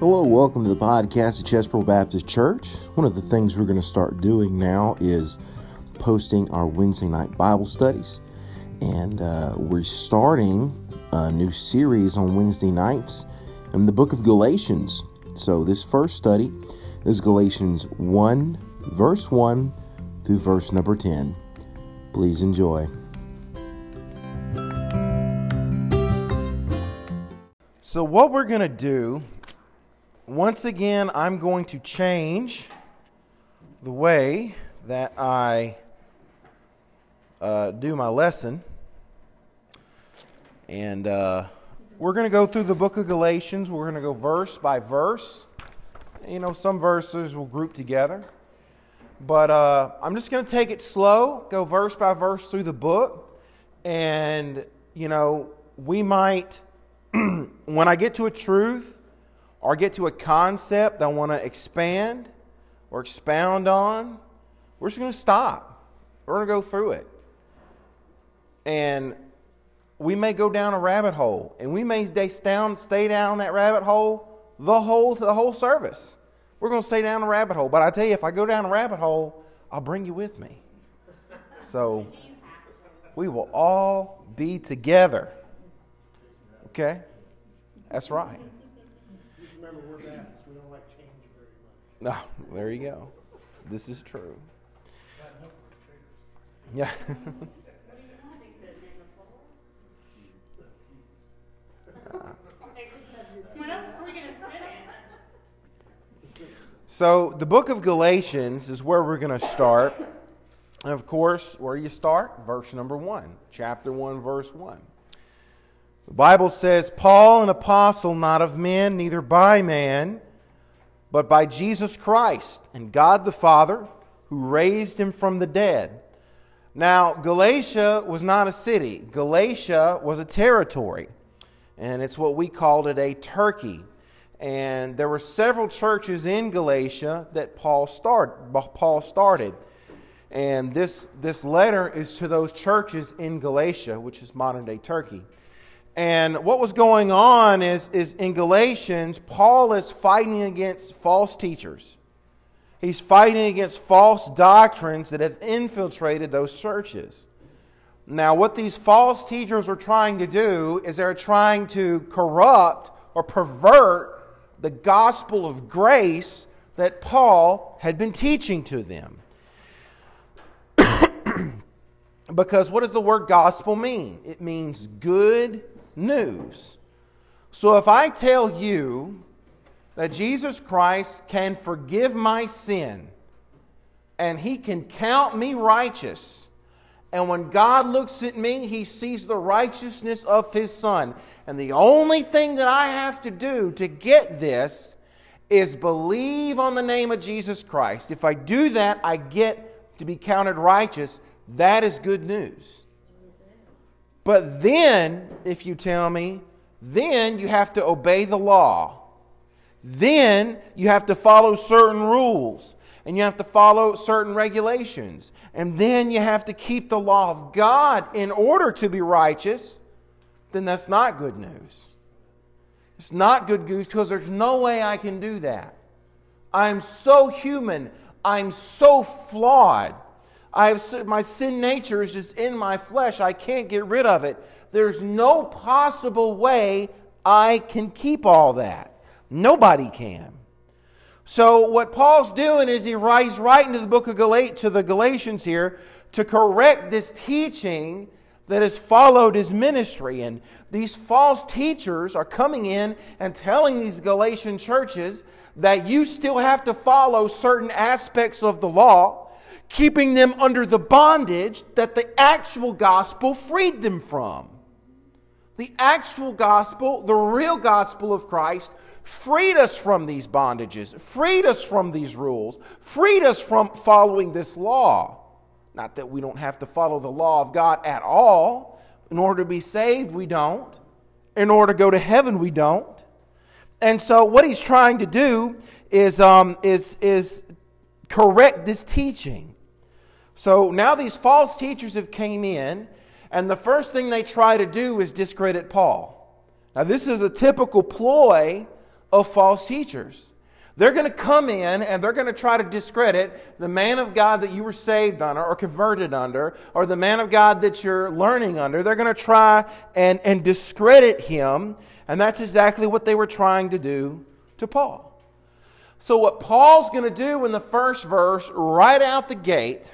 Hello, welcome to the podcast of Chesbro Baptist Church. One of the things we're going to start doing now is posting our Wednesday night Bible studies. And uh, we're starting a new series on Wednesday nights in the book of Galatians. So, this first study is Galatians 1, verse 1 through verse number 10. Please enjoy. So, what we're going to do, once again, I'm going to change the way that I uh, do my lesson. And uh, we're going to go through the book of Galatians. We're going to go verse by verse. You know, some verses will group together. But uh, I'm just going to take it slow, go verse by verse through the book. And, you know, we might, when I get to a truth or get to a concept that I want to expand or expound on, we're just going to stop. We're going to go through it. And we may go down a rabbit hole, and we may stay down, stay down that rabbit hole the whole the whole service. We're going to stay down a rabbit hole. But I tell you, if I go down a rabbit hole, I'll bring you with me. So we will all be together. Okay? That's right. Just remember, we're Baptists. We don't like change very much. No, ah, there you go. This is true. Yeah. What else are we gonna sit in? So, the book of Galatians is where we're going to start. And of course, where you start? Verse number 1, chapter 1, verse 1. The Bible says, Paul, an apostle, not of men, neither by man, but by Jesus Christ and God the Father, who raised him from the dead. Now, Galatia was not a city, Galatia was a territory. And it's what we it a Turkey. And there were several churches in Galatia that Paul, start, Paul started. And this, this letter is to those churches in Galatia, which is modern day Turkey. And what was going on is, is in Galatians, Paul is fighting against false teachers. He's fighting against false doctrines that have infiltrated those churches. Now, what these false teachers are trying to do is they're trying to corrupt or pervert the gospel of grace that Paul had been teaching to them. because what does the word gospel mean? It means good news. So if I tell you that Jesus Christ can forgive my sin and he can count me righteous, and when God looks at me, he sees the righteousness of his son. And the only thing that I have to do to get this is believe on the name of Jesus Christ. If I do that, I get to be counted righteous. That is good news. But then, if you tell me, then you have to obey the law. Then you have to follow certain rules and you have to follow certain regulations. And then you have to keep the law of God in order to be righteous. Then that's not good news. It's not good news because there's no way I can do that. I'm so human. I'm so flawed. I have my sin nature is just in my flesh. I can't get rid of it. There's no possible way I can keep all that. Nobody can. So what Paul's doing is he writes right into the book of to the Galatians here to correct this teaching that has followed his ministry. And these false teachers are coming in and telling these Galatian churches that you still have to follow certain aspects of the law, keeping them under the bondage that the actual gospel freed them from. The actual gospel, the real gospel of Christ, freed us from these bondages, freed us from these rules, freed us from following this law. Not that we don't have to follow the law of God at all. In order to be saved, we don't. In order to go to heaven, we don't. And so, what he's trying to do is, um, is, is correct this teaching. So now these false teachers have came in, and the first thing they try to do is discredit Paul. Now, this is a typical ploy of false teachers. They're going to come in and they're going to try to discredit the man of God that you were saved under or converted under, or the man of God that you're learning under. They're going to try and, and discredit him. And that's exactly what they were trying to do to Paul. So, what Paul's going to do in the first verse, right out the gate,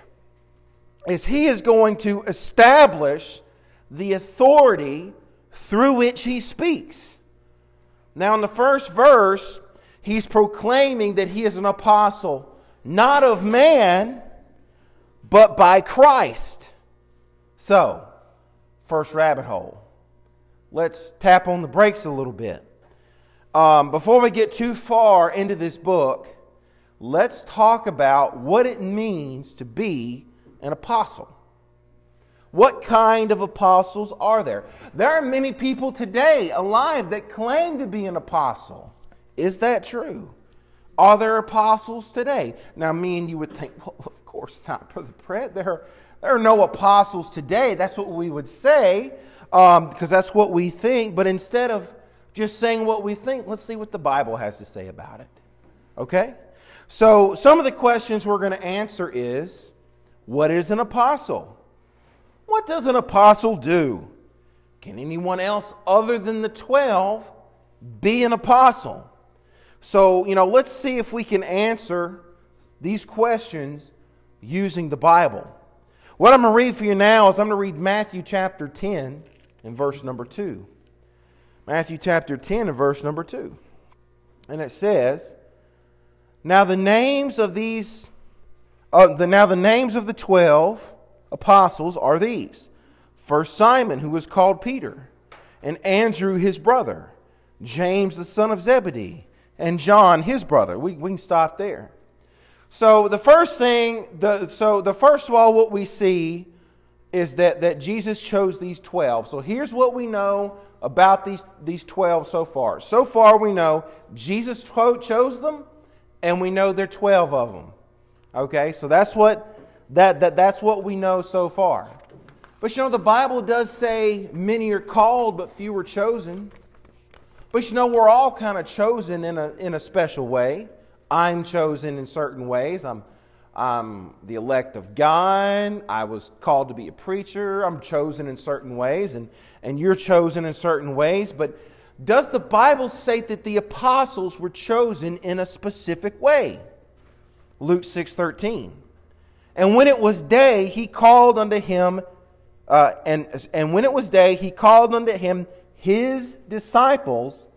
is he is going to establish the authority through which he speaks. Now, in the first verse, he's proclaiming that he is an apostle, not of man, but by Christ. So, first rabbit hole. Let's tap on the brakes a little bit. Um, before we get too far into this book, let's talk about what it means to be an apostle. What kind of apostles are there? There are many people today alive that claim to be an apostle. Is that true? Are there apostles today? Now, me and you would think, well, of course not, Brother Brett. There are, there are no apostles today. That's what we would say, um, because that's what we think. But instead of just saying what we think, let's see what the Bible has to say about it. Okay? So, some of the questions we're going to answer is what is an apostle? What does an apostle do? Can anyone else other than the 12 be an apostle? So, you know, let's see if we can answer these questions using the Bible. What I'm going to read for you now is I'm going to read Matthew chapter 10 and verse number 2. Matthew chapter 10 and verse number 2. And it says, Now the names of these, uh, the, now the names of the 12 apostles are these. First Simon, who was called Peter, and Andrew his brother, James the son of Zebedee, and John, his brother. We, we can stop there. So the first thing, the, so the first of all, what we see is that, that Jesus chose these 12. So here's what we know about these, these 12 so far. So far, we know Jesus chose them, and we know there are 12 of them. Okay, so that's what, that, that, that's what we know so far. But you know, the Bible does say many are called, but few are chosen. But you know, we're all kind of chosen in a, in a special way. I'm chosen in certain ways. I'm, I'm the elect of God. I was called to be a preacher. I'm chosen in certain ways, and, and you're chosen in certain ways. But does the Bible say that the apostles were chosen in a specific way? Luke 6:13. And when it was day, he called unto him, uh, and, and when it was day, he called unto him his disciples,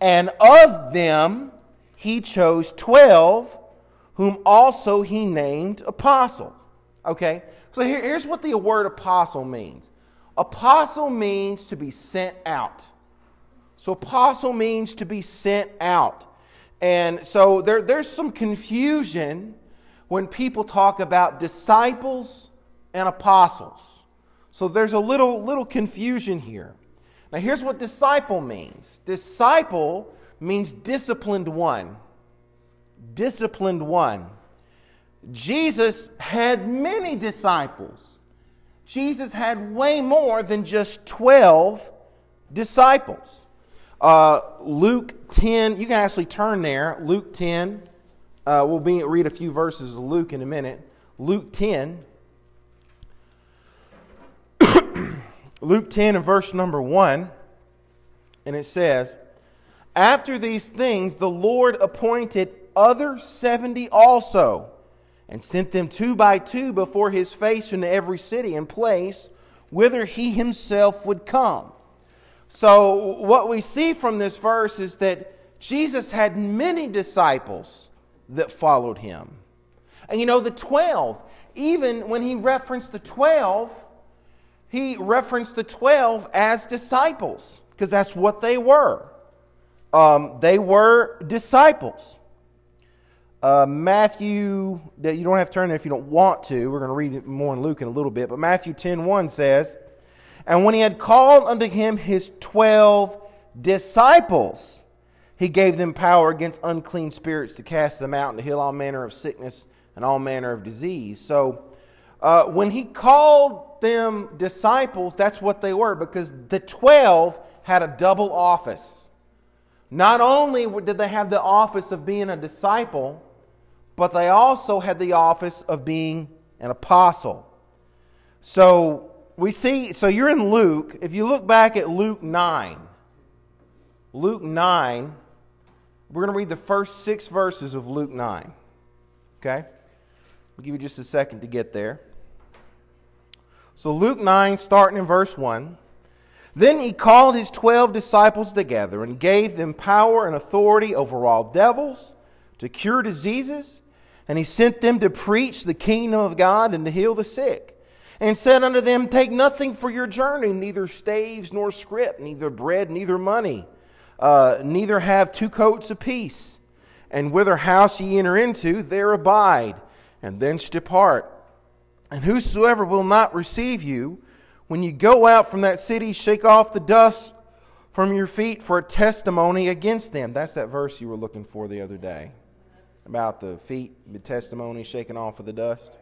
and of them he chose 12, whom also he named apostle. Okay? So here, here's what the word apostle means apostle means to be sent out. So apostle means to be sent out. And so there, there's some confusion when people talk about disciples and apostles. So there's a little, little confusion here. Now, here's what disciple means disciple means disciplined one. Disciplined one. Jesus had many disciples. Jesus had way more than just 12 disciples. Uh, Luke 10, you can actually turn there. Luke 10. Uh, we'll be, read a few verses of Luke in a minute. Luke 10. Luke 10 and verse number 1, and it says, After these things, the Lord appointed other 70 also, and sent them two by two before his face into every city and place whither he himself would come. So, what we see from this verse is that Jesus had many disciples that followed him. And you know, the 12, even when he referenced the 12, he referenced the 12 as disciples because that's what they were. Um, they were disciples. Uh, Matthew, that you don't have to turn there if you don't want to. We're going to read it more in Luke in a little bit. But Matthew 10 1 says, And when he had called unto him his 12 disciples, he gave them power against unclean spirits to cast them out and to heal all manner of sickness and all manner of disease. So, uh, when he called them disciples, that's what they were because the 12 had a double office. Not only did they have the office of being a disciple, but they also had the office of being an apostle. So we see, so you're in Luke. If you look back at Luke 9, Luke 9, we're going to read the first six verses of Luke 9. Okay? I'll give you just a second to get there. So, Luke 9, starting in verse 1. Then he called his twelve disciples together and gave them power and authority over all devils to cure diseases. And he sent them to preach the kingdom of God and to heal the sick. And said unto them, Take nothing for your journey, neither staves nor scrip, neither bread, neither money, uh, neither have two coats apiece. And whither house ye enter into, there abide, and thence depart. And whosoever will not receive you, when you go out from that city, shake off the dust from your feet for a testimony against them. That's that verse you were looking for the other day about the feet, the testimony shaken off of the dust.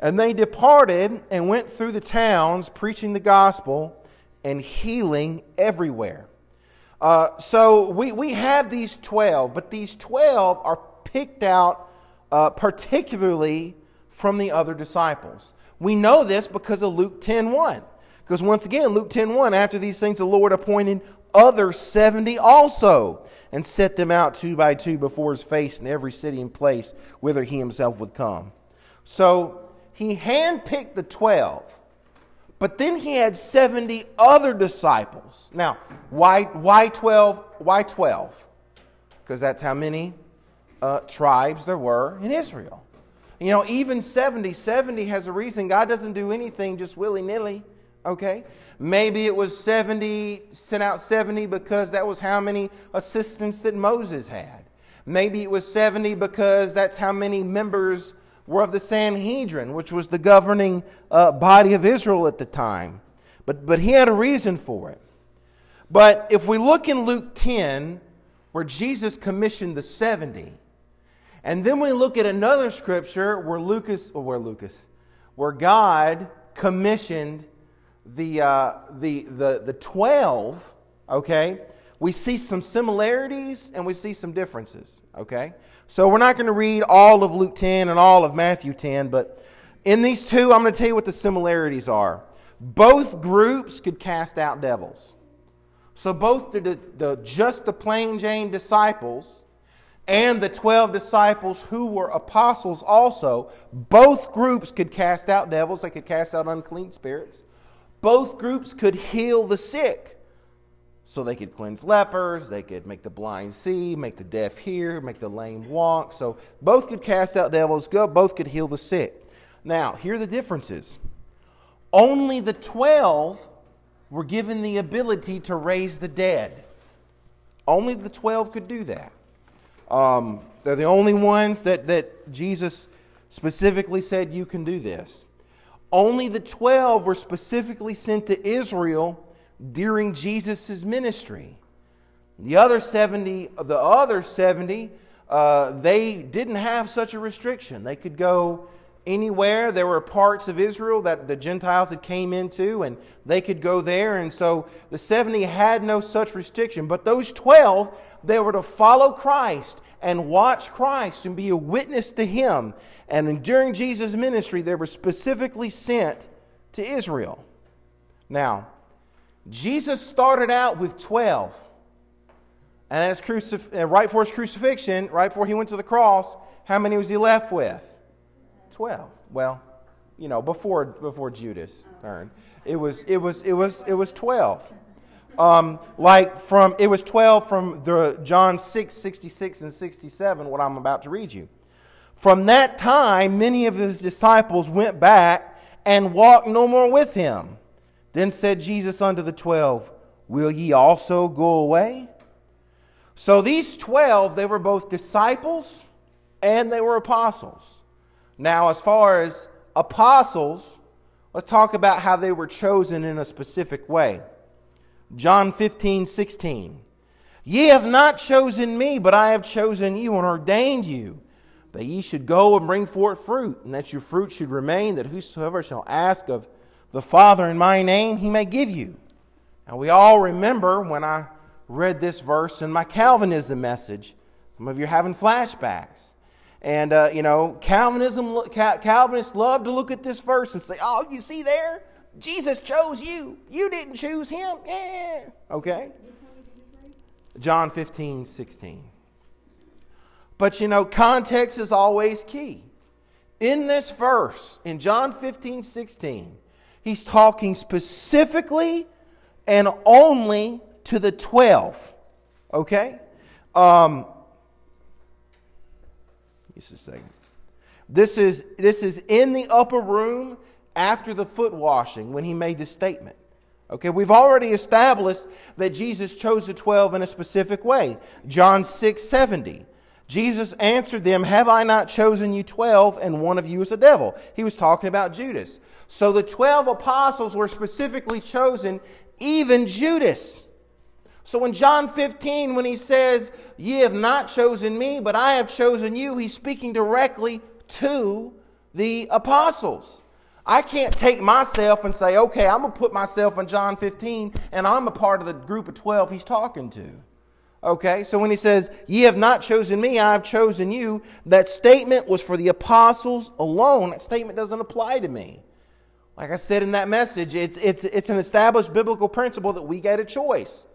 And they departed and went through the towns, preaching the gospel and healing everywhere. Uh, so we, we have these 12, but these 12 are picked out uh, particularly from the other disciples. We know this because of Luke 10:1. Because once again, Luke 10:1, after these things, the Lord appointed other 70 also, and set them out two by two before his face in every city and place whither he himself would come. So he handpicked the 12, but then he had 70 other disciples. Now, why, why 12? Why 12? Because that's how many uh, tribes there were in Israel. You know, even 70, 70 has a reason. God doesn't do anything just willy nilly, okay? Maybe it was 70, sent out 70 because that was how many assistants that Moses had. Maybe it was 70 because that's how many members were of the Sanhedrin, which was the governing uh, body of Israel at the time. But, but he had a reason for it. But if we look in Luke 10, where Jesus commissioned the 70, and then we look at another scripture where Lucas, or where Lucas, where God commissioned the, uh, the, the, the 12, okay, we see some similarities and we see some differences, okay? So we're not going to read all of Luke 10 and all of Matthew 10, but in these two, I'm going to tell you what the similarities are. Both groups could cast out devils. So both the, the just the plain Jane disciples and the 12 disciples who were apostles also, both groups could cast out devils, they could cast out unclean spirits. Both groups could heal the sick. So they could cleanse lepers, they could make the blind see, make the deaf hear, make the lame walk. So both could cast out devils, both could heal the sick. Now, here are the differences. Only the 12 were given the ability to raise the dead. Only the 12 could do that. Um, they're the only ones that, that Jesus specifically said, You can do this. Only the 12 were specifically sent to Israel during Jesus' ministry. The other 70, the other 70, uh, they didn't have such a restriction. They could go anywhere. There were parts of Israel that the Gentiles had came into, and they could go there. And so the 70 had no such restriction. But those 12, they were to follow Christ and watch Christ and be a witness to Him. And during Jesus' ministry, they were specifically sent to Israel. Now, Jesus started out with 12. And his crucif- right before his crucifixion, right before he went to the cross, how many was he left with? 12. Well, you know, before, before Judas turned. It was, it was, it was, it was 12 um, like from it was 12 from the John 6, 66 and 67, what I'm about to read you. From that time, many of his disciples went back and walked no more with him. Then said Jesus unto the twelve, Will ye also go away? So these twelve, they were both disciples and they were apostles. Now, as far as apostles, let's talk about how they were chosen in a specific way. John 15, 16. Ye have not chosen me, but I have chosen you and ordained you, that ye should go and bring forth fruit, and that your fruit should remain, that whosoever shall ask of the Father in my name, he may give you. Now, we all remember when I read this verse in my Calvinism message. Some of you are having flashbacks. And, uh, you know, Calvinism, Calvinists love to look at this verse and say, oh, you see there? Jesus chose you. You didn't choose him. Yeah. Okay? John 15, 16. But, you know, context is always key. In this verse, in John 15, 16, he's talking specifically and only to the 12. Okay? Um, just a second. This is, this is in the upper room after the foot washing when he made this statement. Okay, we've already established that Jesus chose the 12 in a specific way. John 6 70. Jesus answered them, Have I not chosen you 12, and one of you is a devil? He was talking about Judas. So the 12 apostles were specifically chosen, even Judas. So in John 15, when he says, Ye have not chosen me, but I have chosen you, he's speaking directly to the apostles. I can't take myself and say, okay, I'm going to put myself in John 15 and I'm a part of the group of 12 he's talking to. Okay, so when he says, Ye have not chosen me, I have chosen you, that statement was for the apostles alone. That statement doesn't apply to me. Like I said in that message, it's, it's, it's an established biblical principle that we get a choice.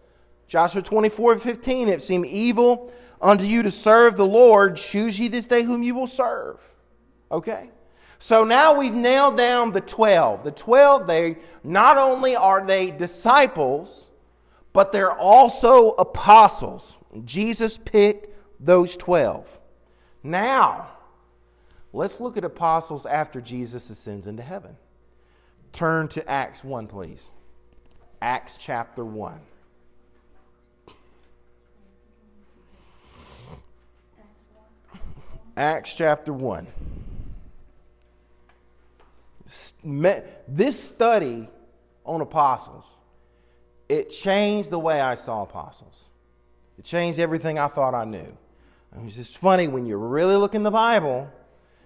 Joshua 24 15, it seemed evil unto you to serve the Lord. Choose ye this day whom you will serve. Okay? So now we've nailed down the 12. The 12, they not only are they disciples, but they're also apostles. Jesus picked those 12. Now, let's look at apostles after Jesus ascends into heaven. Turn to Acts 1, please. Acts chapter 1. Acts chapter 1 this study on apostles, it changed the way I saw apostles. It changed everything I thought I knew. It's just funny when you really look in the Bible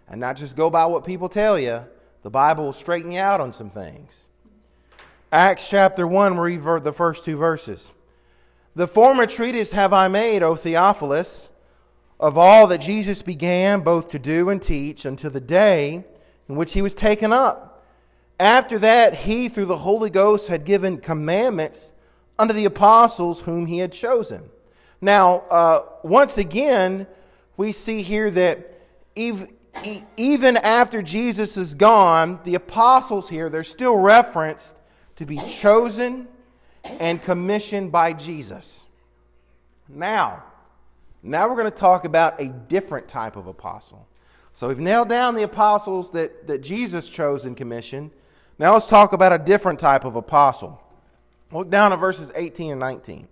and not just go by what people tell you, the Bible will straighten you out on some things. Acts chapter 1, read the first two verses. The former treatise have I made, O Theophilus, of all that Jesus began both to do and teach until the day in which he was taken up. After that, he, through the Holy Ghost, had given commandments unto the apostles whom he had chosen. Now, uh, once again, we see here that even after Jesus is gone, the apostles here, they're still referenced to be chosen and commissioned by Jesus. Now, now we're going to talk about a different type of apostle. So we've nailed down the apostles that, that Jesus chose and commissioned. Now let's talk about a different type of apostle. Look down at verses 18 and 19.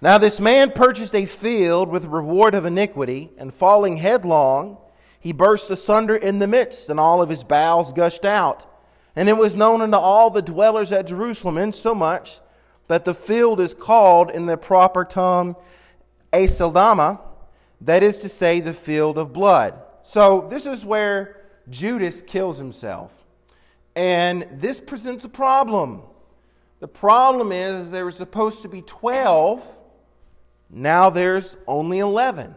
Now this man purchased a field with reward of iniquity, and falling headlong, he burst asunder in the midst, and all of his bowels gushed out. And it was known unto all the dwellers at Jerusalem, insomuch that the field is called in the proper tongue Aceldama, that is to say, the field of blood. So this is where Judas kills himself. And this presents a problem. The problem is there were supposed to be 12, now there's only 11.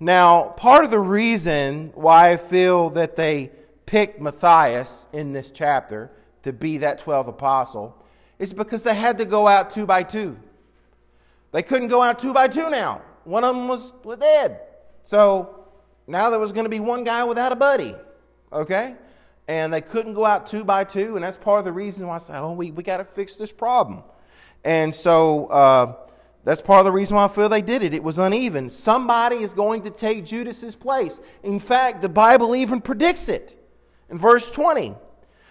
Now, part of the reason why I feel that they picked Matthias in this chapter to be that 12th apostle is because they had to go out two by two. They couldn't go out two by two now. One of them was dead. So now there was going to be one guy without a buddy, okay? And they couldn't go out two by two, and that's part of the reason why I said, oh, we, we got to fix this problem. And so uh, that's part of the reason why I feel they did it. It was uneven. Somebody is going to take Judas's place. In fact, the Bible even predicts it. In verse 20,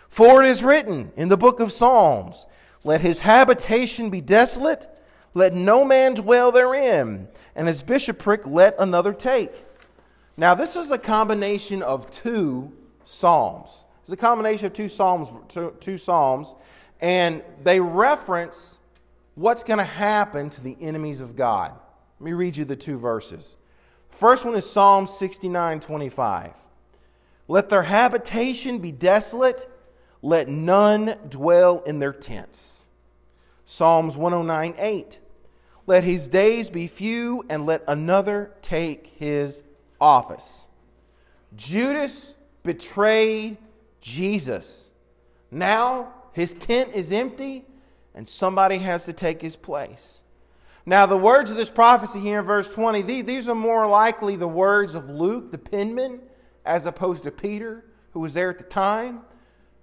for it is written in the book of Psalms, let his habitation be desolate, let no man dwell therein, and his bishopric let another take. Now, this is a combination of two psalms. It's a combination of two psalms, two, two psalms, and they reference what's going to happen to the enemies of God. Let me read you the two verses. First one is Psalm 69 25. Let their habitation be desolate, let none dwell in their tents. Psalms 109 8. Let his days be few, and let another take his office. Judas betrayed Jesus. Now his tent is empty, and somebody has to take his place. Now, the words of this prophecy here in verse 20, these are more likely the words of Luke, the penman, as opposed to Peter, who was there at the time.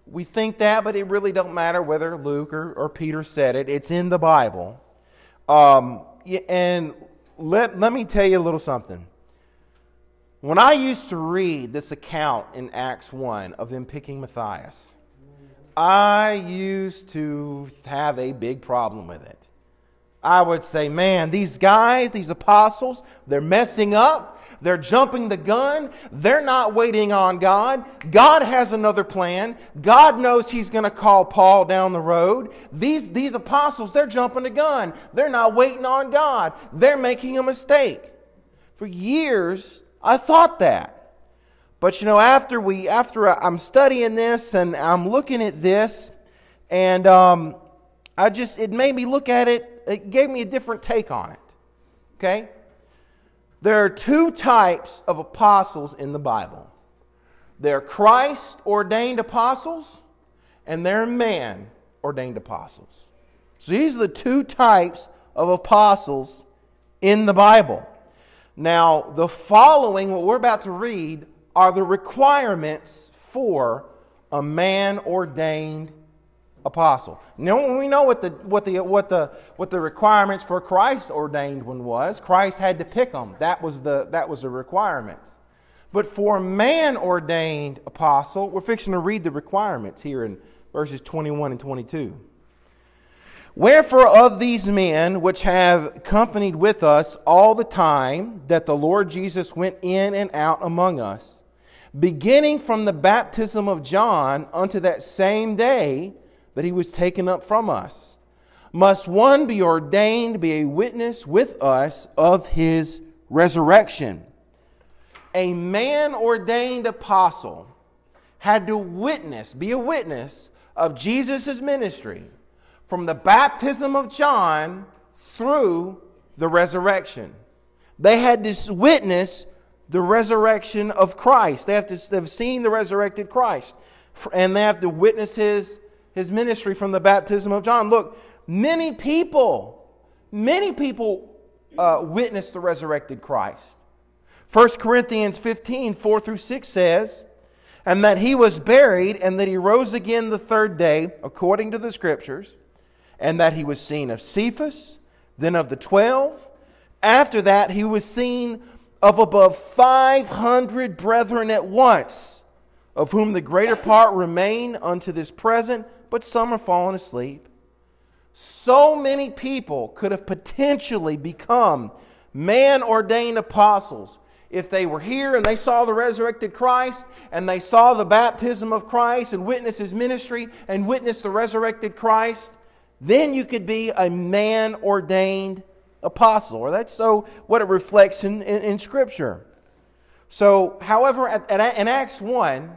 We think that, but it really don't matter whether Luke or, or Peter said it. It's in the Bible. Um, and let, let me tell you a little something. When I used to read this account in Acts 1 of them picking Matthias, I used to have a big problem with it. I would say, man, these guys, these apostles, they're messing up. They're jumping the gun. They're not waiting on God. God has another plan. God knows He's going to call Paul down the road. These, these apostles, they're jumping the gun. They're not waiting on God. They're making a mistake. For years, I thought that. But you know, after we, after I'm studying this and I'm looking at this, and um, I just, it made me look at it. It gave me a different take on it. Okay. There are two types of apostles in the Bible there are Christ ordained apostles, and there are man ordained apostles. So these are the two types of apostles in the Bible. Now, the following, what we're about to read, are the requirements for a man ordained apostle. Now we know what the what the what the what the requirements for Christ ordained one was. Christ had to pick them. That was the that was the requirements. But for man ordained apostle, we're fixing to read the requirements here in verses 21 and 22. Wherefore of these men which have companied with us all the time that the Lord Jesus went in and out among us, beginning from the baptism of John unto that same day that he was taken up from us. Must one be ordained be a witness with us of his resurrection? A man ordained apostle had to witness, be a witness of Jesus' ministry from the baptism of John through the resurrection. They had to witness the resurrection of Christ. They have to have seen the resurrected Christ. And they have to witness his his ministry from the baptism of John. Look, many people, many people uh, witnessed the resurrected Christ. 1 Corinthians 15, 4 through 6 says, And that he was buried, and that he rose again the third day, according to the scriptures, and that he was seen of Cephas, then of the twelve. After that, he was seen of above 500 brethren at once, of whom the greater part remain unto this present but some are fallen asleep. So many people could have potentially become man ordained apostles if they were here and they saw the resurrected Christ and they saw the baptism of Christ and witnessed his ministry and witnessed the resurrected Christ, then you could be a man ordained apostle. Or that's so what it reflects in, in, in Scripture. So, however, at, at, in Acts 1,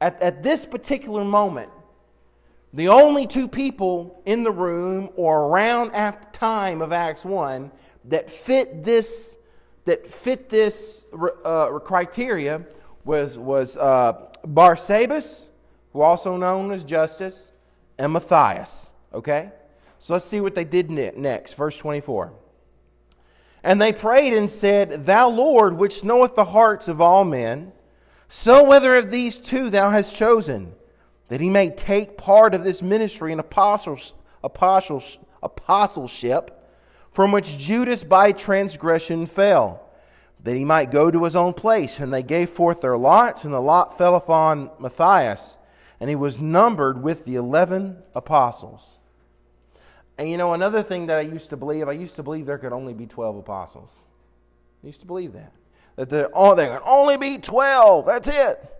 at, at this particular moment, the only two people in the room or around at the time of Acts 1 that fit this, that fit this uh, criteria was, was uh, Barsabas, who also known as Justus, and Matthias. Okay? So let's see what they did next. Verse 24. And they prayed and said, Thou Lord, which knoweth the hearts of all men, so whether of these two thou hast chosen that he may take part of this ministry and apostles, apostles, apostleship from which Judas by transgression fell, that he might go to his own place. And they gave forth their lots, and the lot fell upon Matthias, and he was numbered with the eleven apostles. And you know, another thing that I used to believe, I used to believe there could only be 12 apostles. I used to believe that. That there, oh, there could only be 12. That's it.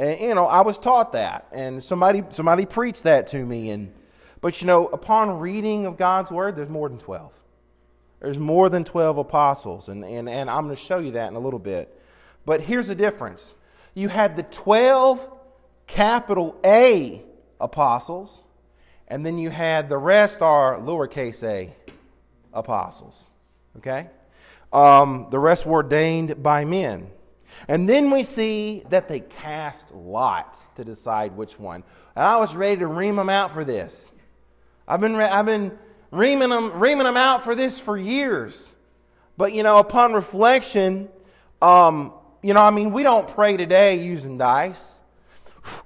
And, you know, I was taught that, and somebody somebody preached that to me. And but you know, upon reading of God's word, there's more than twelve. There's more than twelve apostles, and and, and I'm going to show you that in a little bit. But here's the difference: you had the twelve capital A apostles, and then you had the rest are lowercase a apostles. Okay? Um, the rest were ordained by men. And then we see that they cast lots to decide which one. And I was ready to ream them out for this. I've been, re- I've been reaming, them, reaming them out for this for years. But, you know, upon reflection, um, you know, I mean, we don't pray today using dice.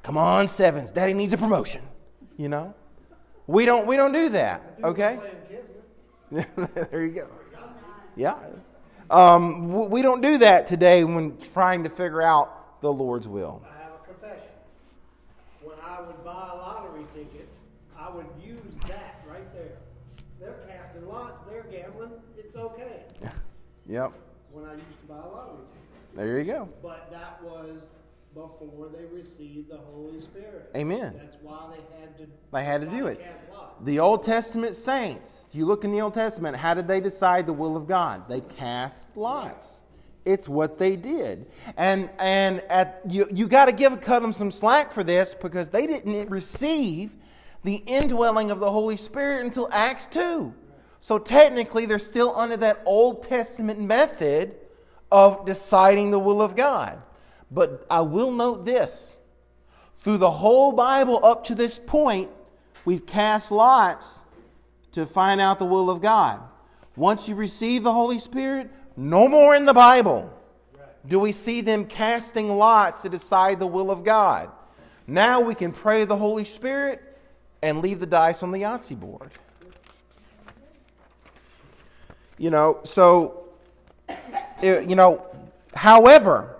Come on, sevens. Daddy needs a promotion. You know, we don't we don't do that. Okay. there you go. Yeah. Um, we don't do that today when trying to figure out the Lord's will. I have a confession. When I would buy a lottery ticket, I would use that right there. They're casting lots, they're gambling, it's okay. Yep. When I used to buy a lottery ticket. There you go. But that was before they received the Holy Spirit. Amen. That's why they had to. They had to do it. Lots. The Old Testament saints, you look in the Old Testament, how did they decide the will of God? They cast lots. It's what they did. And and at you you got to give cut them some slack for this because they didn't receive the indwelling of the Holy Spirit until Acts 2. So technically they're still under that Old Testament method of deciding the will of God. But I will note this. Through the whole Bible up to this point, we've cast lots to find out the will of God. Once you receive the Holy Spirit, no more in the Bible do we see them casting lots to decide the will of God. Now we can pray the Holy Spirit and leave the dice on the Yahtzee board. You know, so, you know, however,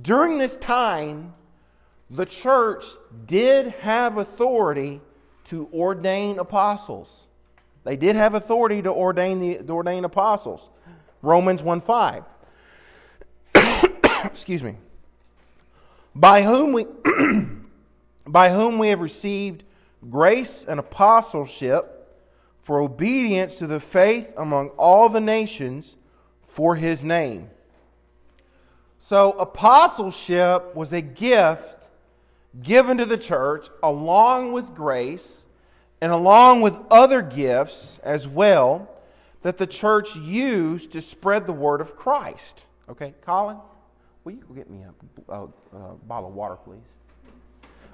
during this time, the church did have authority to ordain apostles. They did have authority to ordain the to ordain apostles. Romans 1 5. Excuse me. By whom we by whom we have received grace and apostleship for obedience to the faith among all the nations for his name. So, apostleship was a gift given to the church along with grace and along with other gifts as well that the church used to spread the word of Christ. Okay, Colin, will you go get me a, a, a bottle of water, please?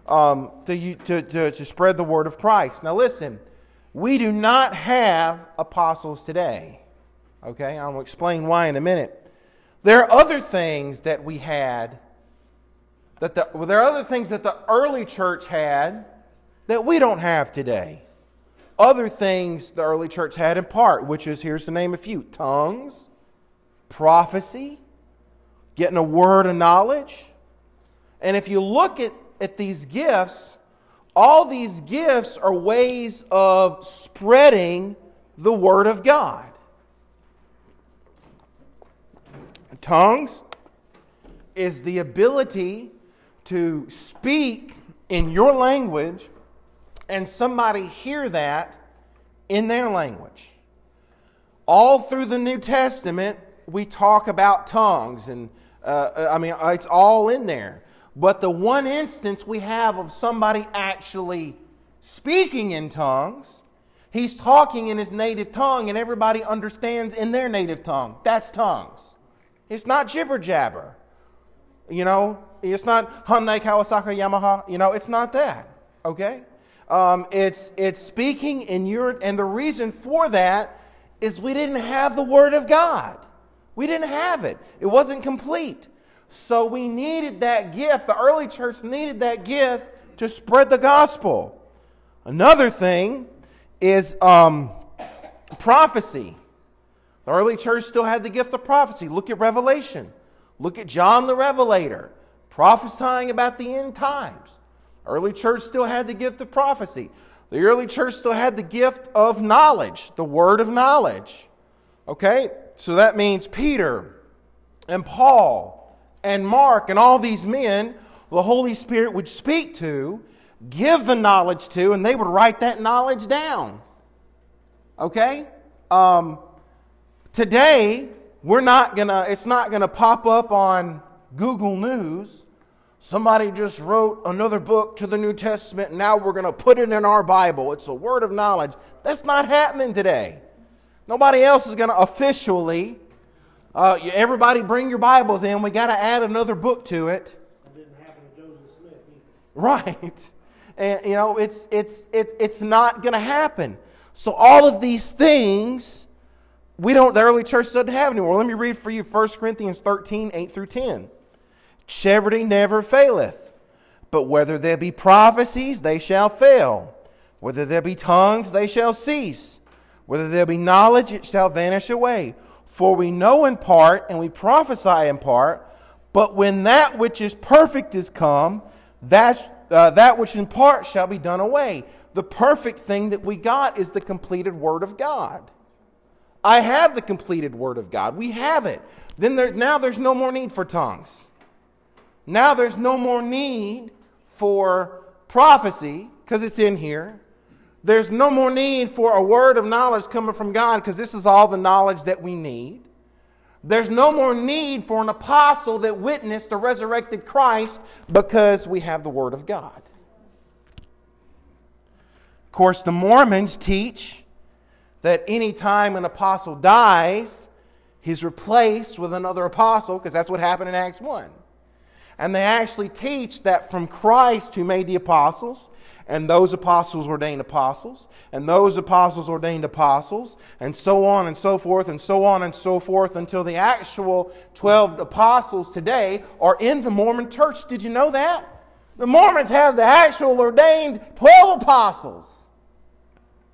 Um, to, to, to, to spread the word of Christ. Now, listen, we do not have apostles today. Okay, I'll explain why in a minute. There are other things that we had that the, well, there are other things that the early church had that we don't have today. Other things the early church had in part, which is here's to name a few tongues, prophecy, getting a word of knowledge. And if you look at, at these gifts, all these gifts are ways of spreading the word of God. Tongues is the ability to speak in your language and somebody hear that in their language. All through the New Testament, we talk about tongues, and uh, I mean, it's all in there. But the one instance we have of somebody actually speaking in tongues, he's talking in his native tongue, and everybody understands in their native tongue. That's tongues. It's not jibber jabber. You know, it's not Hyundai, Kawasaki, Yamaha. You know, it's not that. Okay? Um, it's it's speaking in your, and the reason for that is we didn't have the Word of God. We didn't have it. It wasn't complete. So we needed that gift. The early church needed that gift to spread the gospel. Another thing is um, prophecy. The early church still had the gift of prophecy. Look at Revelation. Look at John the Revelator prophesying about the end times. Early church still had the gift of prophecy. The early church still had the gift of knowledge, the word of knowledge. Okay? So that means Peter and Paul and Mark and all these men, the Holy Spirit would speak to, give the knowledge to, and they would write that knowledge down. Okay? Um, today, we're not gonna, it's not gonna pop up on Google News. Somebody just wrote another book to the New Testament, and now we're gonna put it in our Bible. It's a word of knowledge. That's not happening today. Nobody else is going to officially. Uh, everybody bring your Bibles in. We got to add another book to it. That didn't happen to Joseph Smith either. Right. And, you know, it's, it's, it, it's not going to happen. So, all of these things, we don't, the early church doesn't have anymore. Let me read for you 1 Corinthians 13, 8 through 10. Charity never faileth, but whether there be prophecies, they shall fail. Whether there be tongues, they shall cease. Whether there be knowledge, it shall vanish away. For we know in part, and we prophesy in part, but when that which is perfect is come, that's, uh, that which in part shall be done away. The perfect thing that we got is the completed Word of God. I have the completed Word of God. We have it. Then there, now there's no more need for tongues. Now there's no more need for prophecy because it's in here. There's no more need for a word of knowledge coming from God because this is all the knowledge that we need. There's no more need for an apostle that witnessed the resurrected Christ because we have the Word of God. Of course, the Mormons teach that anytime an apostle dies, he's replaced with another apostle because that's what happened in Acts 1. And they actually teach that from Christ who made the apostles, and those apostles ordained apostles, and those apostles ordained apostles, and so on and so forth, and so on and so forth, until the actual 12 apostles today are in the Mormon church. Did you know that? The Mormons have the actual ordained 12 apostles.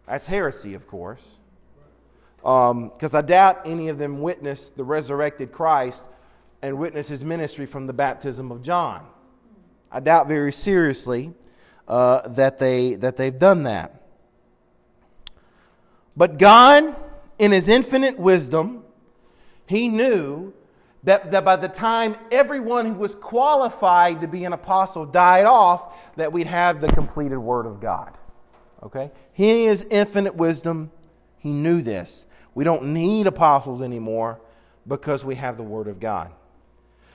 That's heresy, of course. Because um, I doubt any of them witnessed the resurrected Christ and witnessed his ministry from the baptism of John. I doubt very seriously uh, that, they, that they've done that. But God, in his infinite wisdom, he knew that, that by the time everyone who was qualified to be an apostle died off, that we'd have the completed Word of God. Okay? He, in his infinite wisdom, he knew this. We don't need apostles anymore because we have the Word of God.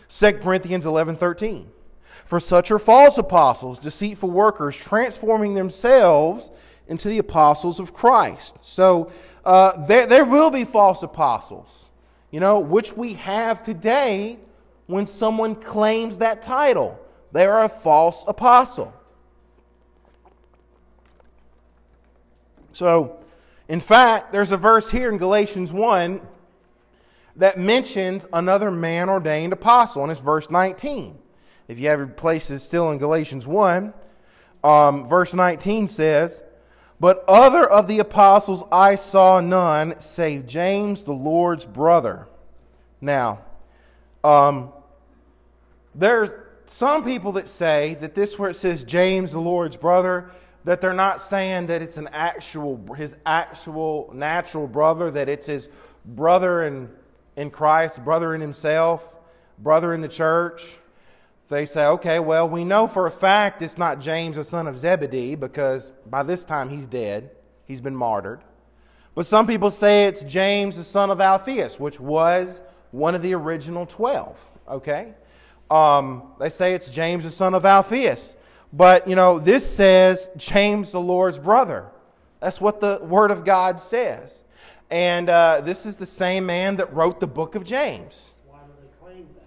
2 Corinthians 11 13. For such are false apostles, deceitful workers, transforming themselves into the apostles of Christ. So uh, there, there will be false apostles, you know, which we have today when someone claims that title. They are a false apostle. So, in fact, there's a verse here in Galatians 1 that mentions another man ordained apostle, and it's verse 19. If you have your places still in Galatians 1, um, verse 19 says, But other of the apostles I saw none save James, the Lord's brother. Now, um, there's some people that say that this where it says James, the Lord's brother, that they're not saying that it's an actual his actual natural brother, that it's his brother in, in Christ, brother in himself, brother in the church they say, okay, well, we know for a fact it's not James, the son of Zebedee, because by this time he's dead. He's been martyred. But some people say it's James, the son of Alphaeus, which was one of the original 12. Okay? Um, they say it's James, the son of Alphaeus. But, you know, this says James, the Lord's brother. That's what the Word of God says. And uh, this is the same man that wrote the book of James. Why do they claim that?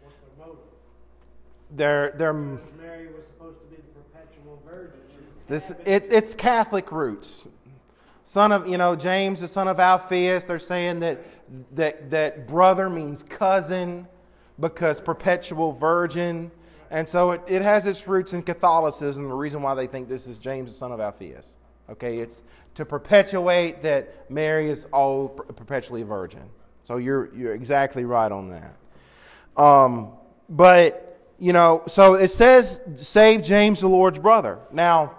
Though? What's their motive? They're, they're Mary was supposed to be the perpetual virgin. This, it, it's Catholic roots. Son of, you know, James, the son of Alphaeus, they're saying that, that, that brother means cousin because perpetual virgin. And so it, it has its roots in Catholicism, the reason why they think this is James, the son of Alphaeus. Okay, it's to perpetuate that Mary is all perpetually virgin. So you're, you're exactly right on that. Um, but you know, so it says, save James, the Lord's brother. Now,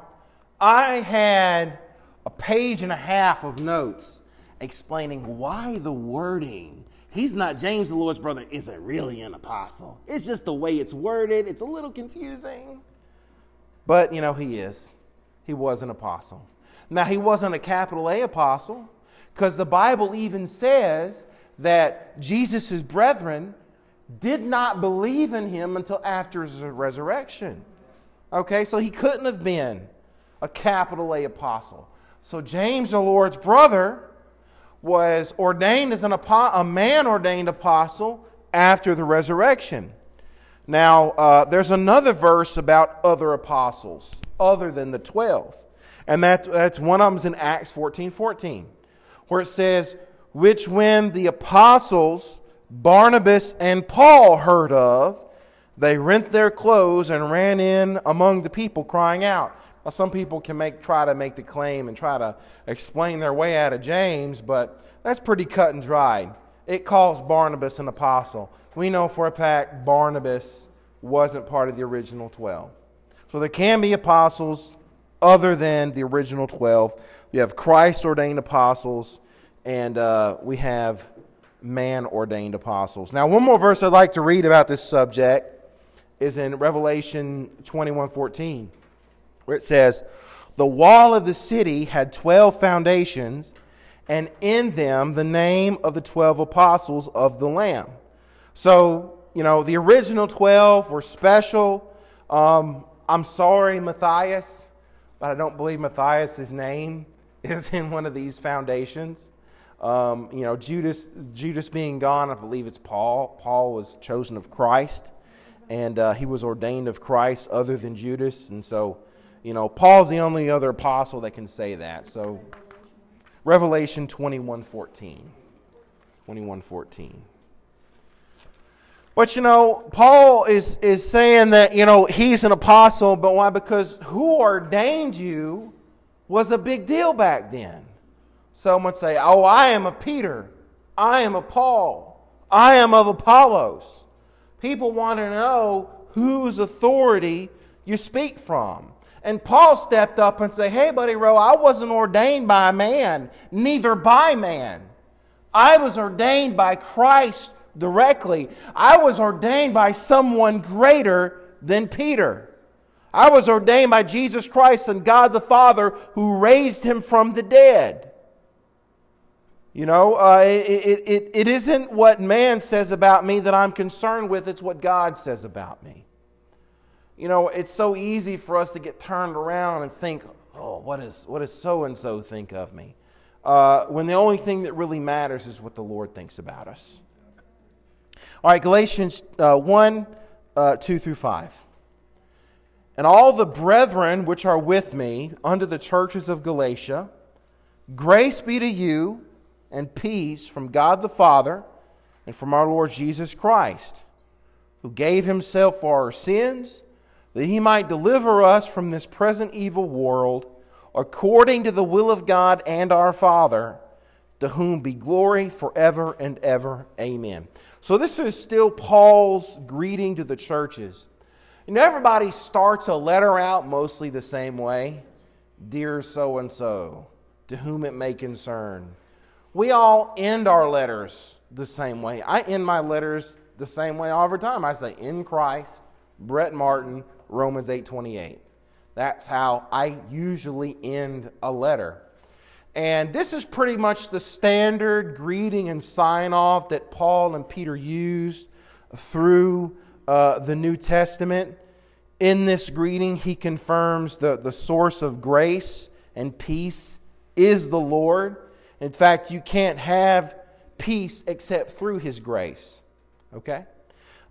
I had a page and a half of notes explaining why the wording, he's not James, the Lord's brother, isn't really an apostle. It's just the way it's worded, it's a little confusing. But, you know, he is. He was an apostle. Now, he wasn't a capital A apostle because the Bible even says that Jesus' brethren did not believe in him until after his resurrection. Okay, so he couldn't have been a capital A apostle. So James, the Lord's brother, was ordained as an apo- a man ordained apostle after the resurrection. Now, uh, there's another verse about other apostles other than the 12. And that, that's one of them's in Acts 14 14, where it says, Which when the apostles Barnabas and Paul heard of, they rent their clothes and ran in among the people, crying out. Now, some people can make, try to make the claim and try to explain their way out of James, but that's pretty cut and dried. It calls Barnabas an apostle. We know for a fact Barnabas wasn't part of the original 12. So there can be apostles other than the original 12. We have Christ ordained apostles, and uh, we have man ordained apostles. Now, one more verse I'd like to read about this subject is in Revelation 21 14, where it says, The wall of the city had 12 foundations, and in them the name of the 12 apostles of the Lamb. So, you know, the original 12 were special. Um, I'm sorry, Matthias, but I don't believe Matthias' name is in one of these foundations. Um, you know, Judas, Judas being gone, I believe it's Paul. Paul was chosen of Christ and uh, he was ordained of Christ other than Judas. And so, you know, Paul's the only other apostle that can say that. So, Revelation 21 14. 21 14. But you know, Paul is, is saying that, you know, he's an apostle, but why? Because who ordained you was a big deal back then. Someone would say, Oh, I am a Peter. I am a Paul. I am of Apollos. People want to know whose authority you speak from. And Paul stepped up and said, Hey, buddy Rowe, I wasn't ordained by man, neither by man. I was ordained by Christ directly. I was ordained by someone greater than Peter. I was ordained by Jesus Christ and God the Father who raised him from the dead. You know, uh, it, it, it isn't what man says about me that I'm concerned with, it's what God says about me. You know, it's so easy for us to get turned around and think, oh, what, is, what does so and so think of me? Uh, when the only thing that really matters is what the Lord thinks about us. All right, Galatians uh, 1 uh, 2 through 5. And all the brethren which are with me under the churches of Galatia, grace be to you and peace from God the Father and from our Lord Jesus Christ, who gave himself for our sins, that he might deliver us from this present evil world, according to the will of God and our Father, to whom be glory forever and ever. Amen. So, this is still Paul's greeting to the churches. You know, everybody starts a letter out mostly the same way Dear so and so, to whom it may concern. We all end our letters the same way. I end my letters the same way all the time. I say, in Christ, Brett Martin, Romans 8.28. That's how I usually end a letter. And this is pretty much the standard greeting and sign off that Paul and Peter used through uh, the New Testament. In this greeting, he confirms the, the source of grace and peace is the Lord. In fact, you can't have peace except through His grace. Okay?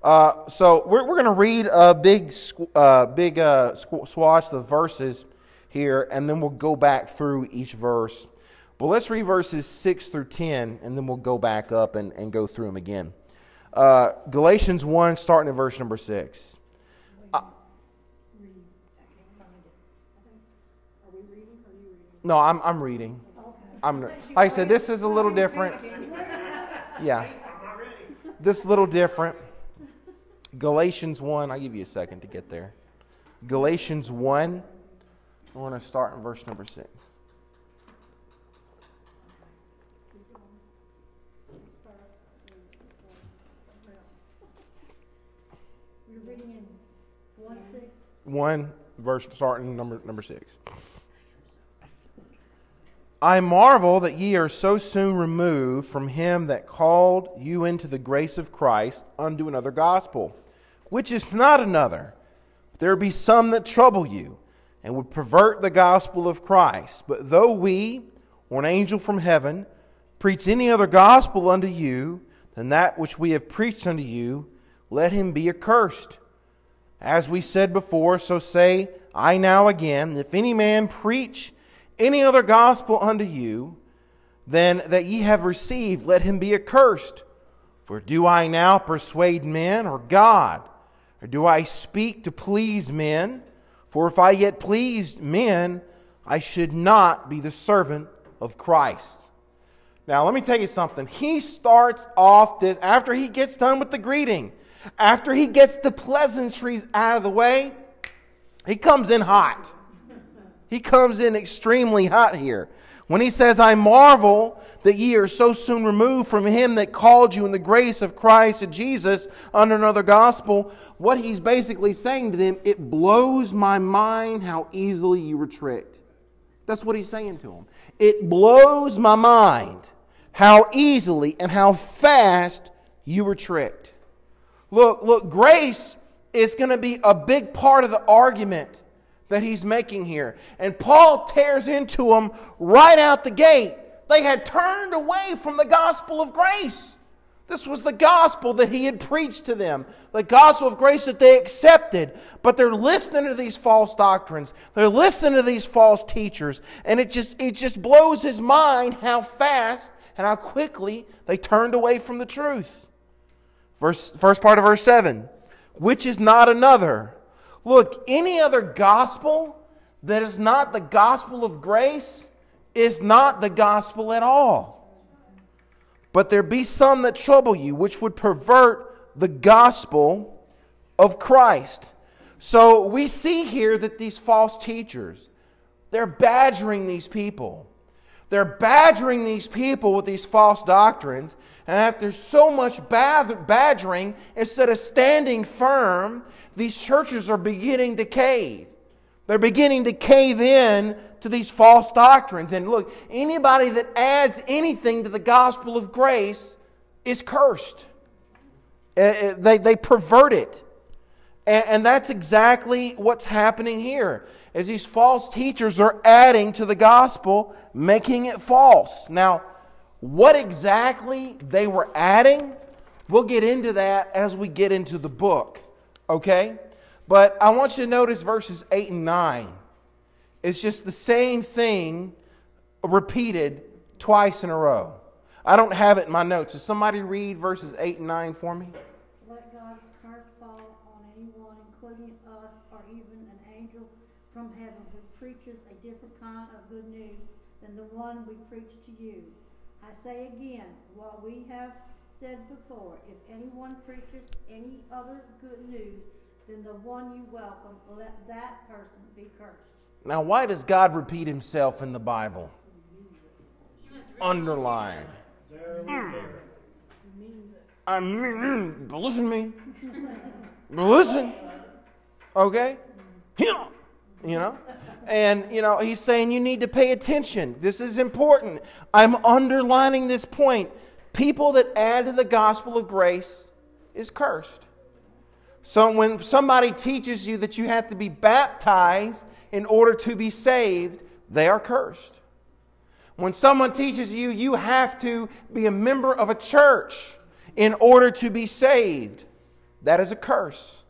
Uh, so we're, we're going to read a big, uh, big uh, swatch of verses here, and then we'll go back through each verse. But let's read verses 6 through 10, and then we'll go back up and, and go through them again. Uh, Galatians 1, starting at verse number 6. Uh, no, I'm, I'm reading. I'm like I said, this is a little different. Yeah. This is a little different. Galatians 1, I'll give you a second to get there. Galatians 1, I want to start in verse number 6. You're reading in 1 6. 1 verse starting number number 6. I marvel that ye are so soon removed from him that called you into the grace of Christ unto another gospel, which is not another. But There be some that trouble you and would pervert the gospel of Christ. But though we, or an angel from heaven, preach any other gospel unto you than that which we have preached unto you, let him be accursed. As we said before, so say I now again, if any man preach any other gospel unto you than that ye have received, let him be accursed. For do I now persuade men or God? Or do I speak to please men? For if I yet pleased men, I should not be the servant of Christ. Now, let me tell you something. He starts off this, after he gets done with the greeting, after he gets the pleasantries out of the way, he comes in hot. He comes in extremely hot here. When he says, I marvel that ye are so soon removed from him that called you in the grace of Christ and Jesus under another gospel, what he's basically saying to them, it blows my mind how easily you were tricked. That's what he's saying to them. It blows my mind how easily and how fast you were tricked. Look, look, grace is going to be a big part of the argument that he's making here. And Paul tears into them right out the gate. They had turned away from the gospel of grace. This was the gospel that he had preached to them, the gospel of grace that they accepted. But they're listening to these false doctrines. They're listening to these false teachers. And it just, it just blows his mind how fast and how quickly they turned away from the truth. Verse, first part of verse 7 which is not another. Look, any other gospel that is not the gospel of grace is not the gospel at all. But there be some that trouble you, which would pervert the gospel of Christ. So we see here that these false teachers, they're badgering these people. They're badgering these people with these false doctrines. And after so much badgering, instead of standing firm, these churches are beginning to cave. They're beginning to cave in to these false doctrines. And look, anybody that adds anything to the gospel of grace is cursed. Uh, uh, they, they pervert it. And, that's exactly what's happening here. As these false teachers are adding to the gospel, making it false. Now, what exactly they were adding, we'll get into that as we get into the book, okay? But I want you to notice verses 8 and 9. It's just the same thing repeated twice in a row. I don't have it in my notes. Does somebody read verses 8 and 9 for me? Let God's curse fall on anyone, including us, or even an angel from heaven who preaches a different kind of good news than the one we preach to you. I say again, what we have said before, if anyone preaches any other good news than the one you welcome, let that person be cursed. Now, why does God repeat himself in the Bible? Underline. Ah. I mean, listen to me. listen. Okay? You know? And, you know, he's saying you need to pay attention. This is important. I'm underlining this point. People that add to the gospel of grace is cursed. So when somebody teaches you that you have to be baptized in order to be saved, they are cursed. When someone teaches you you have to be a member of a church in order to be saved, that is a curse.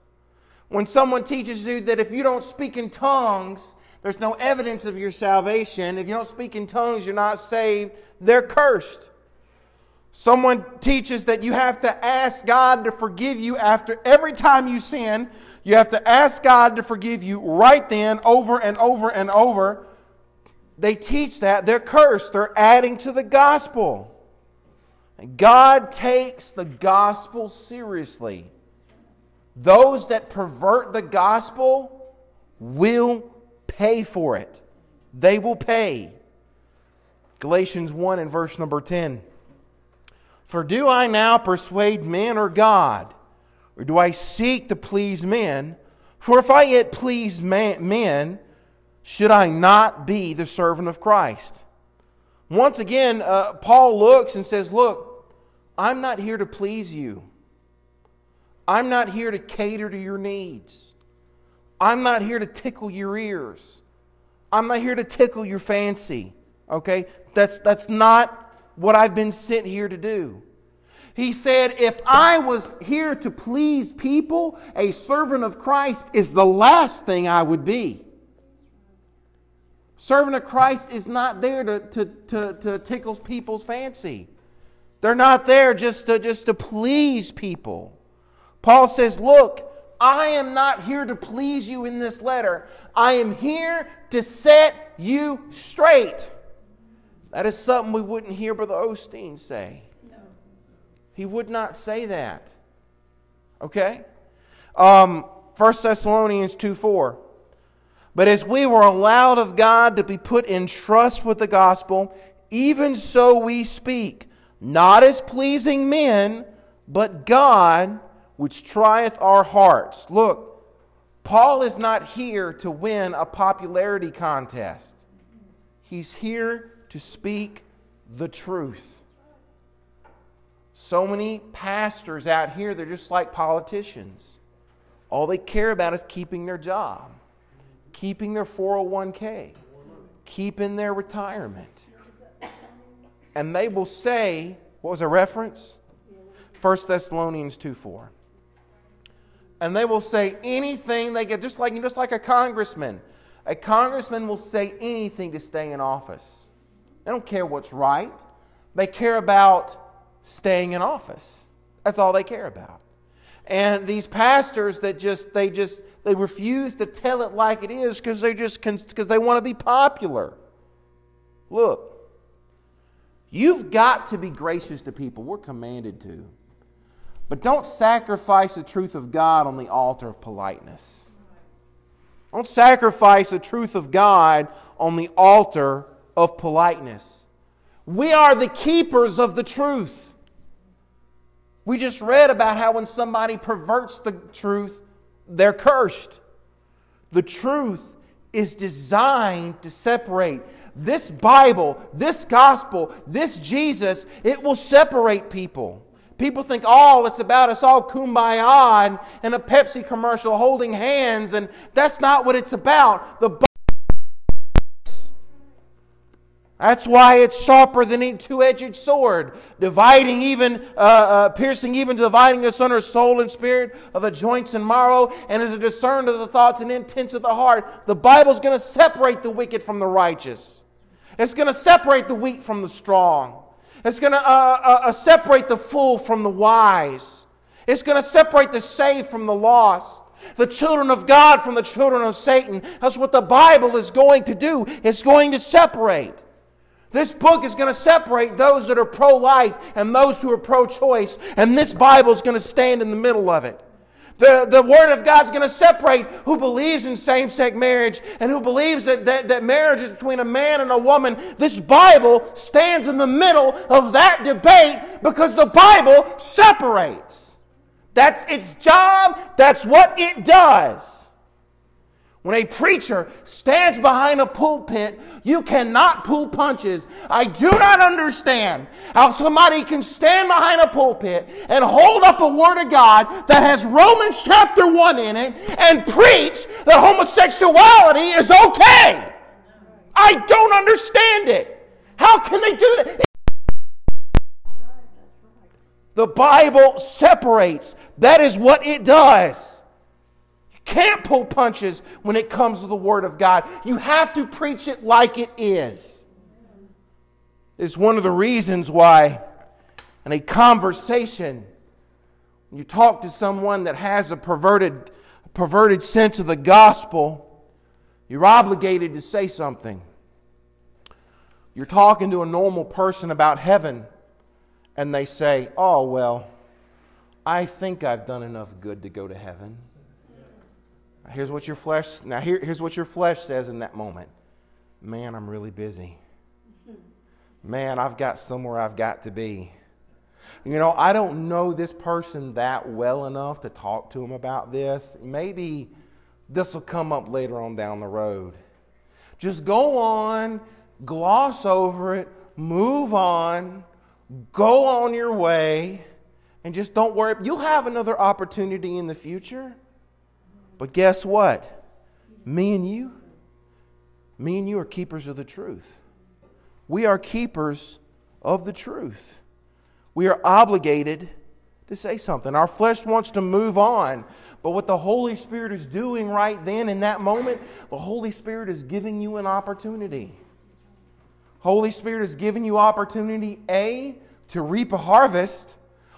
When someone teaches you that if you don't speak in tongues, there's no evidence of your salvation. If you don't speak in tongues, you're not saved. They're cursed. Someone teaches that you have to ask God to forgive you after every time you sin. You have to ask God to forgive you right then, over and over and over. They teach that. They're cursed. They're adding to the gospel. And God takes the gospel seriously. Those that pervert the gospel will pay for it. They will pay. Galatians 1 and verse number 10. For do I now persuade men or God? Or do I seek to please men? For if I yet please men, should I not be the servant of Christ? Once again, uh, Paul looks and says, Look, I'm not here to please you. I'm not here to cater to your needs. I'm not here to tickle your ears. I'm not here to tickle your fancy. Okay? That's, that's not what I've been sent here to do. He said, If I was here to please people, a servant of Christ is the last thing I would be. Servant of Christ is not there to, to, to, to tickle people's fancy. They're not there just to, just to please people. Paul says, Look, I am not here to please you in this letter. I am here to set you straight. That is something we wouldn't hear Brother Osteen say. He would not say that. Okay? Um, 1 Thessalonians 2 4. But as we were allowed of God to be put in trust with the gospel, even so we speak, not as pleasing men, but God which trieth our hearts. Look, Paul is not here to win a popularity contest, he's here to speak the truth. So many pastors out here, they're just like politicians. All they care about is keeping their job, keeping their 401k, keeping their retirement. And they will say, what was a reference? 1 Thessalonians 2 4 and they will say anything they get, just like, just like a congressman. A congressman will say anything to stay in office. They don't care what's right. They care about staying in office. That's all they care about. And these pastors that just they just they refuse to tell it like it is because they just because they want to be popular. Look, you've got to be gracious to people. We're commanded to. But don't sacrifice the truth of God on the altar of politeness. Don't sacrifice the truth of God on the altar of politeness. We are the keepers of the truth. We just read about how when somebody perverts the truth, they're cursed. The truth is designed to separate. This Bible, this gospel, this Jesus, it will separate people. People think oh, it's about us all kumbaya and, a Pepsi commercial holding hands, and that's not what it's about. The that's why it's sharper than a two-edged sword, dividing even, uh, uh, piercing even dividing asunder soul and spirit of the joints and marrow, and is a discerner of the thoughts and intents of the heart. The Bible's going to separate the wicked from the righteous. It's going to separate the weak from the strong. It's going to uh, uh, uh, separate the fool from the wise. It's going to separate the saved from the lost. The children of God from the children of Satan. That's what the Bible is going to do. It's going to separate. This book is going to separate those that are pro life and those who are pro choice. And this Bible is going to stand in the middle of it. The, the Word of God is going to separate who believes in same sex marriage and who believes that, that, that marriage is between a man and a woman. This Bible stands in the middle of that debate because the Bible separates. That's its job, that's what it does. When a preacher stands behind a pulpit, you cannot pull punches. I do not understand how somebody can stand behind a pulpit and hold up a word of God that has Romans chapter 1 in it and preach that homosexuality is okay. I don't understand it. How can they do that? The Bible separates. That is what it does can't pull punches when it comes to the Word of God. You have to preach it like it is. It's one of the reasons why, in a conversation, when you talk to someone that has a perverted, perverted sense of the gospel, you're obligated to say something. You're talking to a normal person about heaven, and they say, Oh, well, I think I've done enough good to go to heaven. Here's what your flesh now here, here's what your flesh says in that moment. Man, I'm really busy. Man, I've got somewhere I've got to be. You know, I don't know this person that well enough to talk to him about this. Maybe this will come up later on down the road. Just go on, gloss over it, move on, go on your way, and just don't worry. You'll have another opportunity in the future. But guess what? Me and you, me and you are keepers of the truth. We are keepers of the truth. We are obligated to say something. Our flesh wants to move on, but what the Holy Spirit is doing right then in that moment, the Holy Spirit is giving you an opportunity. Holy Spirit is giving you opportunity A to reap a harvest,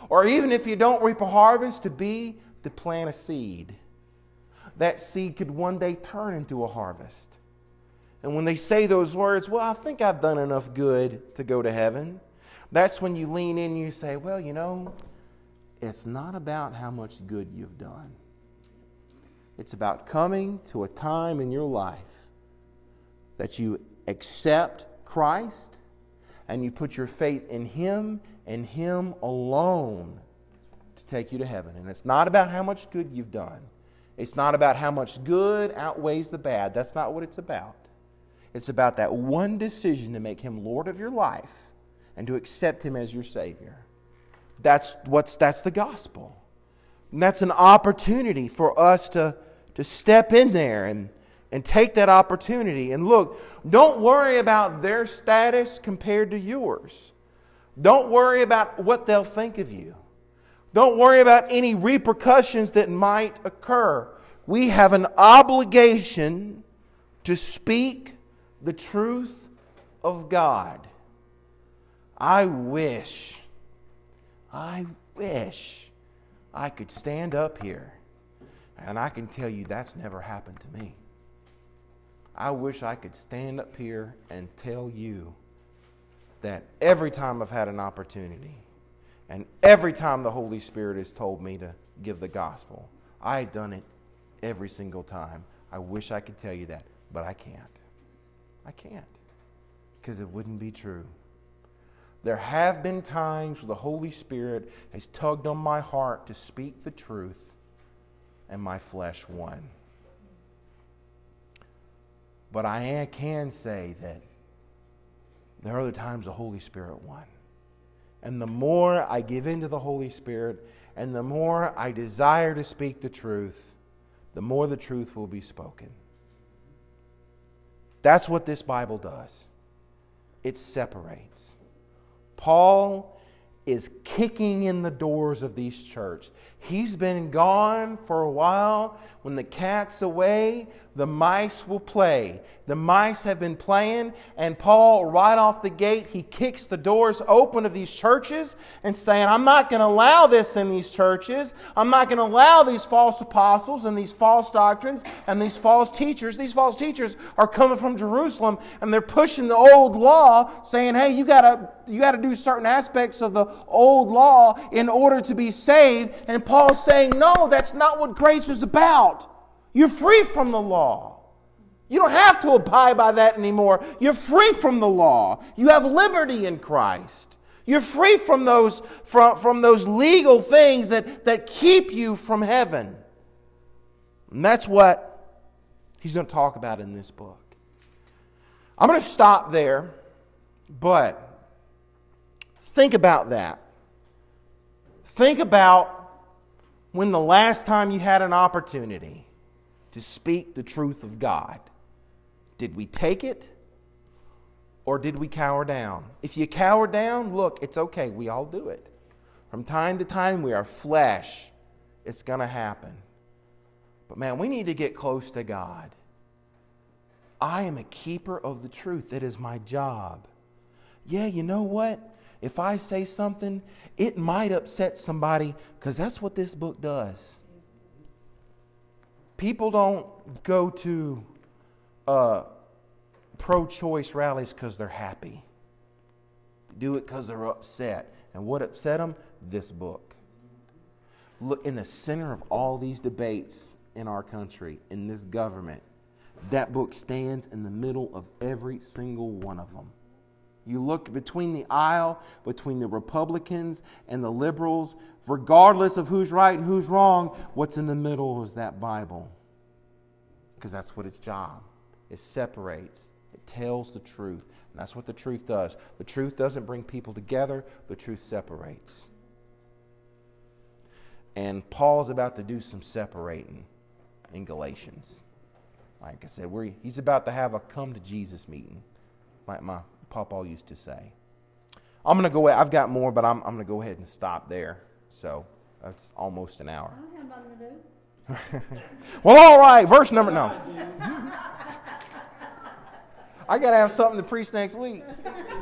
or even if you don't reap a harvest, to be to plant a seed. That seed could one day turn into a harvest. And when they say those words, well, I think I've done enough good to go to heaven, that's when you lean in and you say, well, you know, it's not about how much good you've done. It's about coming to a time in your life that you accept Christ and you put your faith in Him and Him alone to take you to heaven. And it's not about how much good you've done, it's not about how much good outweighs the bad. That's not what it's about. It's about that one decision to make Him Lord of your life and to accept Him as your Savior. That's, what's, that's the gospel. And that's an opportunity for us to, to step in there and, and take that opportunity. And look, don't worry about their status compared to yours. Don't worry about what they'll think of you. Don't worry about any repercussions that might occur. We have an obligation to speak the truth of God. I wish, I wish I could stand up here and I can tell you that's never happened to me. I wish I could stand up here and tell you that every time I've had an opportunity and every time the Holy Spirit has told me to give the gospel, I've done it every single time. I wish I could tell you that, but I can't. I can't because it wouldn't be true. There have been times where the Holy Spirit has tugged on my heart to speak the truth, and my flesh won. But I can say that there are other times the Holy Spirit won. And the more I give into the Holy Spirit, and the more I desire to speak the truth, the more the truth will be spoken. That's what this Bible does it separates. Paul is kicking in the doors of these churches. He's been gone for a while. When the cat's away, the mice will play. The mice have been playing, and Paul, right off the gate, he kicks the doors open of these churches and saying, I'm not going to allow this in these churches. I'm not going to allow these false apostles and these false doctrines and these false teachers. These false teachers are coming from Jerusalem, and they're pushing the old law, saying, hey, you got to you got to do certain aspects of the old law in order to be saved. And Paul's saying, no, that's not what grace is about. You're free from the law. You don't have to abide by that anymore. You're free from the law. You have liberty in Christ. You're free from those, from, from those legal things that, that keep you from heaven. And that's what he's going to talk about in this book. I'm going to stop there, but think about that. Think about when the last time you had an opportunity to speak the truth of God. Did we take it or did we cower down? If you cower down, look, it's okay. We all do it. From time to time, we are flesh. It's going to happen. But man, we need to get close to God. I am a keeper of the truth. It is my job. Yeah, you know what? If I say something, it might upset somebody because that's what this book does people don't go to uh, pro choice rallies because they're happy. They do it because they're upset. And what upset them? This book. Look, in the center of all these debates in our country, in this government, that book stands in the middle of every single one of them. You look between the aisle, between the Republicans and the liberals, regardless of who's right and who's wrong, what's in the middle is that Bible. Because that's what its job. It separates, it tells the truth. And that's what the truth does. The truth doesn't bring people together, the truth separates. And Paul's about to do some separating in Galatians. Like I said, he's about to have a come to Jesus meeting, like my papa used to say. I'm going to go, I've got more, but I'm, I'm going to go ahead and stop there. So that's almost an hour. I don't have nothing to do. Well, all right, verse number, no. I got to have something to preach next week.